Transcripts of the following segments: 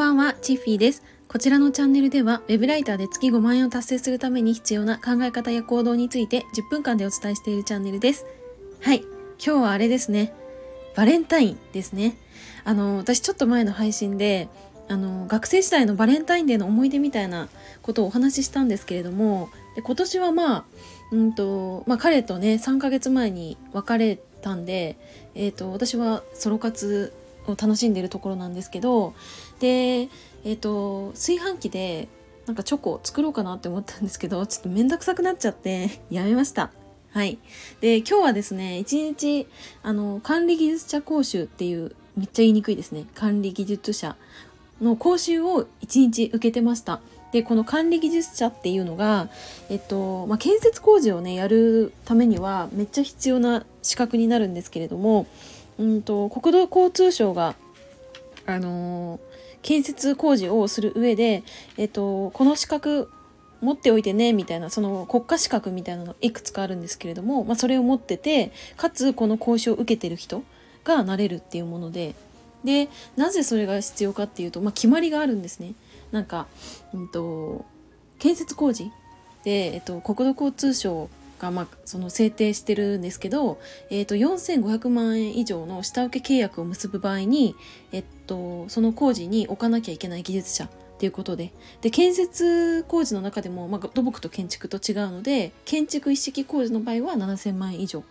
ばんは、チッフィーです。こちらのチャンネルでは、ウェブライターで月5万円を達成するために必要な考え方や行動について10分間でお伝えしているチャンネルです。はい、今日はあれですね。バレンタインですね。あの、私ちょっと前の配信で、あの、学生時代のバレンタインデーの思い出みたいなことをお話ししたんですけれども、で今年はまあ、うんと、まあ彼とね、3ヶ月前に別れたんで、えっ、ー、と、私はソロ活を楽しんでるところなんですけどでえっ、ー、と炊飯器でなんかチョコを作ろうかなって思ったんですけどちょっとめんどくさくなっちゃって やめましたはい。で、今日はですね、一日、あの、管理技術者講習っていう、めっちゃ言いにくいですね。管理技術者の講習を一日受けてました。で、この管理技術者っていうのが、えっと、まあ、建設工事をね、やるためにはめっちゃ必要な資格になるんですけれども、うんと国土交通省があのー、建設工事をする上で、えっと、この資格持っておいてねみたいなその国家資格みたいなのいくつかあるんですけれども、まあ、それを持っててかつこの講習を受けてる人がなれるっていうものででなぜそれが必要かっていうと、まあ、決まりがあるんですね。なんか、うんと、建設工事で、えっと、国土交通省が、まあ、その制定してるんですけど、えー、と4500万円以上の下請け契約を結ぶ場合に、えっと、その工事に置かなきゃいけない技術者っていうことでで建設工事の中でも、まあ、土木と建築と違うので建築一式工事の場合は7000万円以上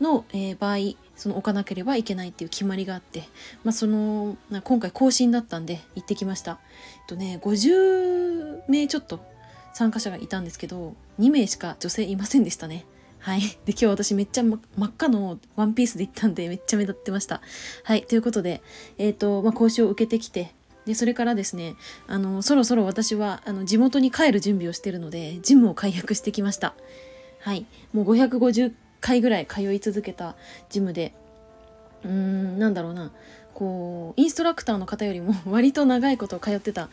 の、えー、場合その置かなければいけないっていう決まりがあって、まあ、その今回更新だったんで行ってきました。えっとね50名ちょっと参加者がいたんですけど2名しか女性いませんでしたね。はい。で、今日私めっちゃ真っ赤のワンピースで行ったんでめっちゃ目立ってました。はい。ということで、えっ、ー、と、まあ、講習を受けてきて、で、それからですね、あの、そろそろ私は、あの、地元に帰る準備をしてるので、ジムを解約してきました。はい。もう550回ぐらい通い続けたジムで、うーん、なんだろうな、こう、インストラクターの方よりも割と長いこと通ってた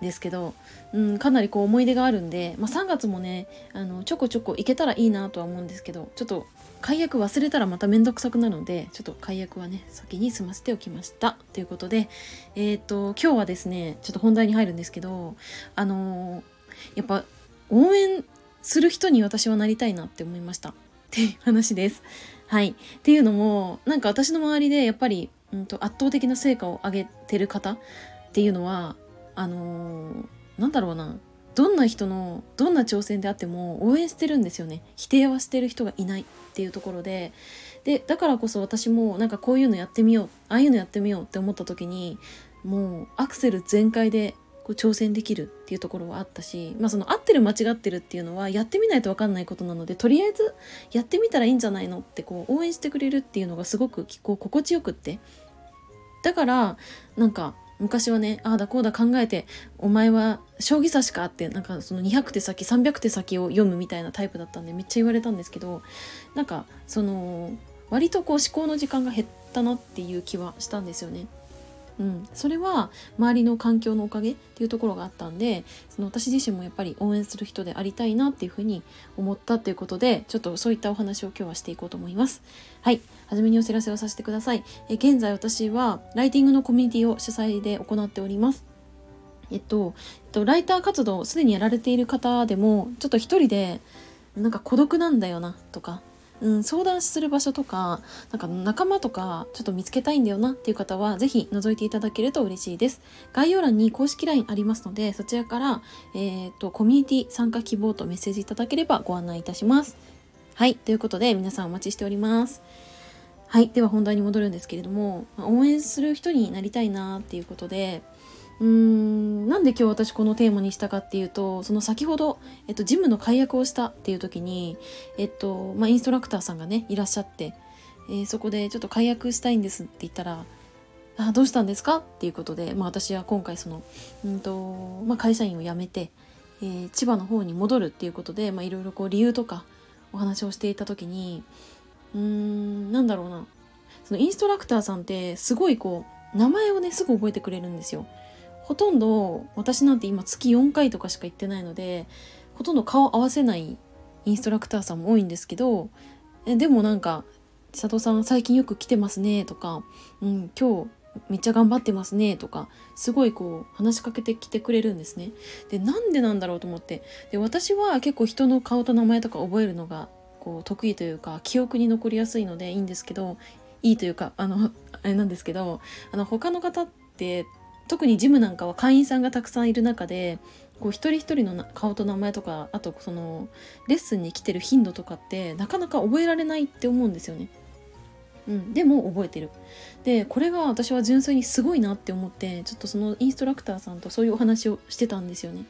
ですけど、うん、かなりこう思い出があるんで、まあ、3月もねあのちょこちょこ行けたらいいなとは思うんですけどちょっと解約忘れたらまた面倒くさくなるのでちょっと解約はね先に済ませておきましたということでえっ、と今日はですねちょっと本題に入るんですけどあのー、やっぱ応援する人に私はなりたいなって思いましたっていう話です。はい。っていうのもなんか私の周りでやっぱり、うんと圧倒的な成果を上げてる方っていうのはあのー、なんだろうな。どんな人のどんな挑戦であっても応援してるんですよね。否定はしてる人がいないっていうところで。でだからこそ私もなんかこういうのやってみよう。ああいうのやってみようって思った時にもうアクセル全開でこう挑戦できるっていうところはあったし、まあ、その合ってる間違ってるっていうのはやってみないと分かんないことなのでとりあえずやってみたらいいんじゃないのってこう応援してくれるっていうのがすごくこう心地よくって。だからなんか昔はねああだこうだ考えてお前は将棋指しかってなんかその200手先300手先を読むみたいなタイプだったんでめっちゃ言われたんですけどなんかその割とこう思考の時間が減ったなっていう気はしたんですよね。うん、それは周りの環境のおかげっていうところがあったんでその私自身もやっぱり応援する人でありたいなっていうふうに思ったっていうことでちょっとそういったお話を今日はしていこうと思います。はい。はじめにお知らせをさせてください。え現在私はライティングのコミュニティを主催で行っております。えっと、えっと、ライター活動をすでにやられている方でもちょっと一人でなんか孤独なんだよなとかうん、相談する場所とかなんか仲間とかちょっと見つけたいんだよなっていう方は是非覗いていただけると嬉しいです。概要欄に公式 LINE ありますのでそちらから、えーと、コミュニティ参加希望とメッセージいただければご案内いたします。はいということで皆さんお待ちしております。はいでは本題に戻るんですけれども応援する人になりたいなっていうことでうーんなんで今日私このテーマにしたかっていうとその先ほど、えっと、ジムの解約をしたっていう時に、えっとまあ、インストラクターさんがねいらっしゃって、えー、そこでちょっと解約したいんですって言ったら「あどうしたんですか?」っていうことで、まあ、私は今回その、うんとまあ、会社員を辞めて、えー、千葉の方に戻るっていうことでいろいろこう理由とかお話をしていた時にうーんなんだろうなそのインストラクターさんってすごいこう名前をねすぐ覚えてくれるんですよ。ほとんど私なんて今月4回とかしか行ってないのでほとんど顔合わせないインストラクターさんも多いんですけどでもなんか「佐藤さん最近よく来てますね」とか、うん「今日めっちゃ頑張ってますねとかすごいこう話しかけてきてくれるんですね。でなんでなんだろうと思ってで私は結構人の顔と名前とか覚えるのがこう得意というか記憶に残りやすいのでいいんですけどいいというかあのあれなんですけどあの他の方って特にジムなんかは会員さんがたくさんいる中でこう一人一人の顔と名前とかあとそのレッスンに来てる頻度とかってなかなか覚えられないって思うんですよね。うん、でも覚えてる。でこれが私は純粋にすごいなって思ってちょっとそのインストラクターさんとそういうお話をしてたんですよね。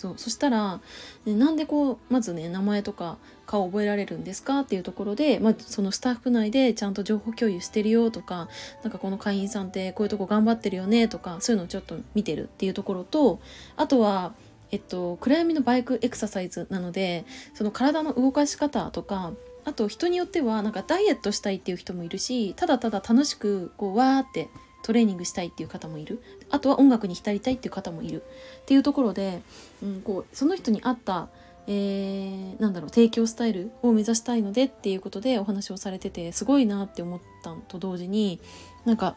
そうそしたら、ね、なんでこうまずね名前とか顔覚えられるんですか？っていうところで、まあ、そのスタッフ内でちゃんと情報共有してるよとかなんかこの会員さんってこういうとこ頑張ってるよね？とかそういうのをちょっと見てるっていうところとあとはえっと、暗闇のバイクエクササイズなのでその体の動かし方とかあと人によってはなんかダイエットしたいっていう人もいるしただただ楽しくこうわーってトレーニングしたいっていう方もいる。あとは音楽に浸りたいっていう方もいる。っていうところで、うん、こうその人に合った、えー、なんだろう提供スタイルを目指したいのでっていうことでお話をされててすごいなって思ったと同時になんか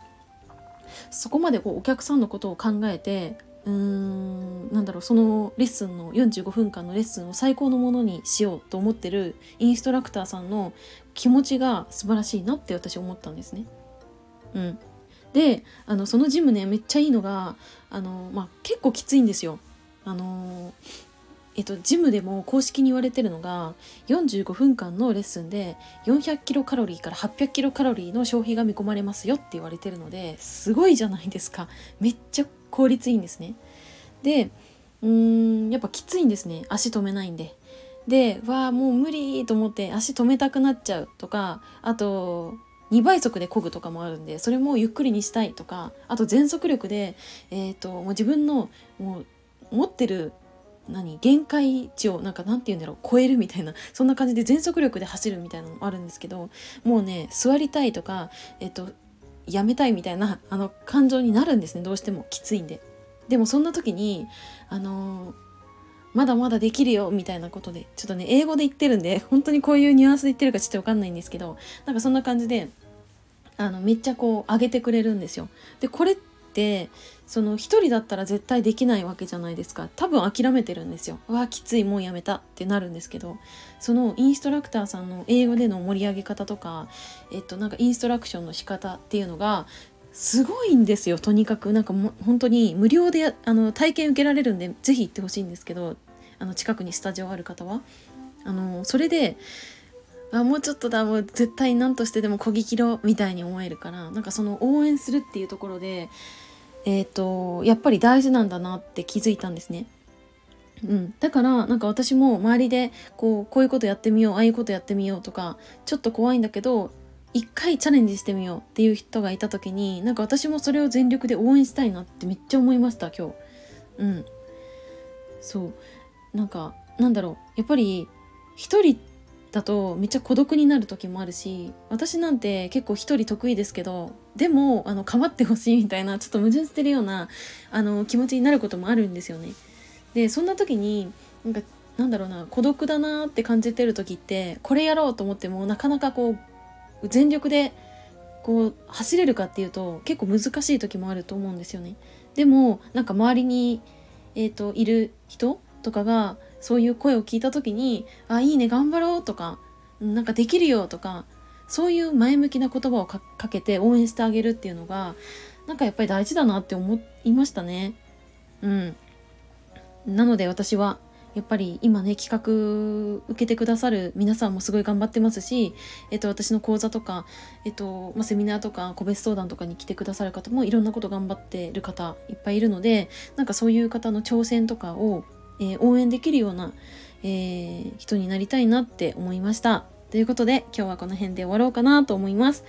そこまでこうお客さんのことを考えてうーんなんだろうそのレッスンの45分間のレッスンを最高のものにしようと思ってるインストラクターさんの気持ちが素晴らしいなって私思ったんですね。うん、であのそのジムねめっちゃいいのがあの、まあ、結構きついんですよ。あのえっと、ジムでも公式に言われてるのが45分間のレッスンで400キロカロリーから800キロカロリーの消費が見込まれますよって言われてるのですごいじゃないですか。めっちゃ効率いいんですね。でうーんやっぱきついんですね。足止めないんで。でわあもう無理と思って足止めたくなっちゃうとかあと2倍速で漕ぐとかもあるんでそれもゆっくりにしたいとかあと全速力で、えーと、もう自分のもう持ってる何限界値をなんかなんて言うんだろう超えるみたいなそんな感じで全速力で走るみたいなのもあるんですけどもうね座りたいとか、えっと、やめたいみたいなあの感情になるんですねどうしてもきついんで。でもそんな時にあのーまだまだできるよみたいなことでちょっとね英語で言ってるんで本当にこういうニュアンスで言ってるかちょっと分かんないんですけどなんかそんな感じであのめっちゃこう上げてくれるんですよ。でこれってその一人だったら絶対できないわけじゃないですか。多分諦めてるんですよ。うわきついもうやめたってなるんですけど。そのインストラクターさんの英語での盛り上げ方とかえっとなんかインストラクションの仕方っていうのがすごいんですよ。とにかくなんかも本当に無料であの体験受けられるんで是非行ってほしいんですけどあの近くにスタジオある方は。あのそれであもうちょっとだもう絶対何としてでもこぎ切ろみたいに思えるからなんかその応援するっていうところでえっ、ー、とやっぱり大事なんだなって気づいたんですね。うん、だからなんか私も周りでこうこういうことやってみようああいうことやってみようとかちょっと怖いんだけど一回チャレンジしてみようっていう人がいた時になんか私もそれを全力で応援したいなってめっちゃ思いました今日。うんそうなんかなんだろうやっぱり一人だとめっちゃ孤独になる時もあるし私なんて結構一人得意ですけどでもあの構ってほしいみたいなちょっと矛盾してるようなあの気持ちになることもあるんですよね。でそんな時になんかなんだろうな孤独だなって感じてる時ってこれやろうと思ってもなかなかこう全力でこう走れるかっていうと結構難しい時もあると思うんですよね。でもなんか周りに、えーといる人とかがそういう声を聞いた時に「あいいね頑張ろう」とか「なんかできるよ」とかそういう前向きな言葉をかけて応援してあげるっていうのがなんかやっぱり大事だなって思いましたね。うん、なので私はやっぱり今ね企画受けてくださる皆さんもすごい頑張ってますし、えっと、私の講座とか、えっとまあ、セミナーとか個別相談とかに来てくださる方もいろんなこと頑張ってる方いっぱいいるのでなんかそういう方の挑戦とかをえー、応援できるような、えー、人になりたいなって思いました。ということで今日はこの辺で終わろうかなと思います。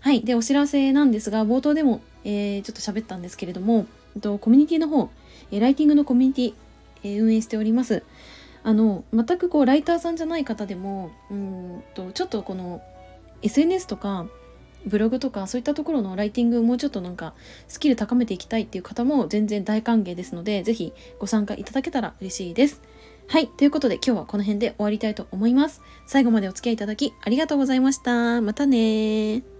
はい。で、お知らせなんですが、冒頭でも、えー、ちょっと喋ったんですけれども、えっと、コミュニティの方、えライティングのコミュニティ、え運営しております。あの、全くこう、ライターさんじゃない方でも、うんと、ちょっとこの、SNS とか、ブログとかそういったところのライティングをもうちょっとなんかスキル高めていきたいっていう方も全然大歓迎ですので、ぜひご参加いただけたら嬉しいです。はい。ということで今日はこの辺で終わりたいと思います。最後までお付き合いいただきありがとうございました。またね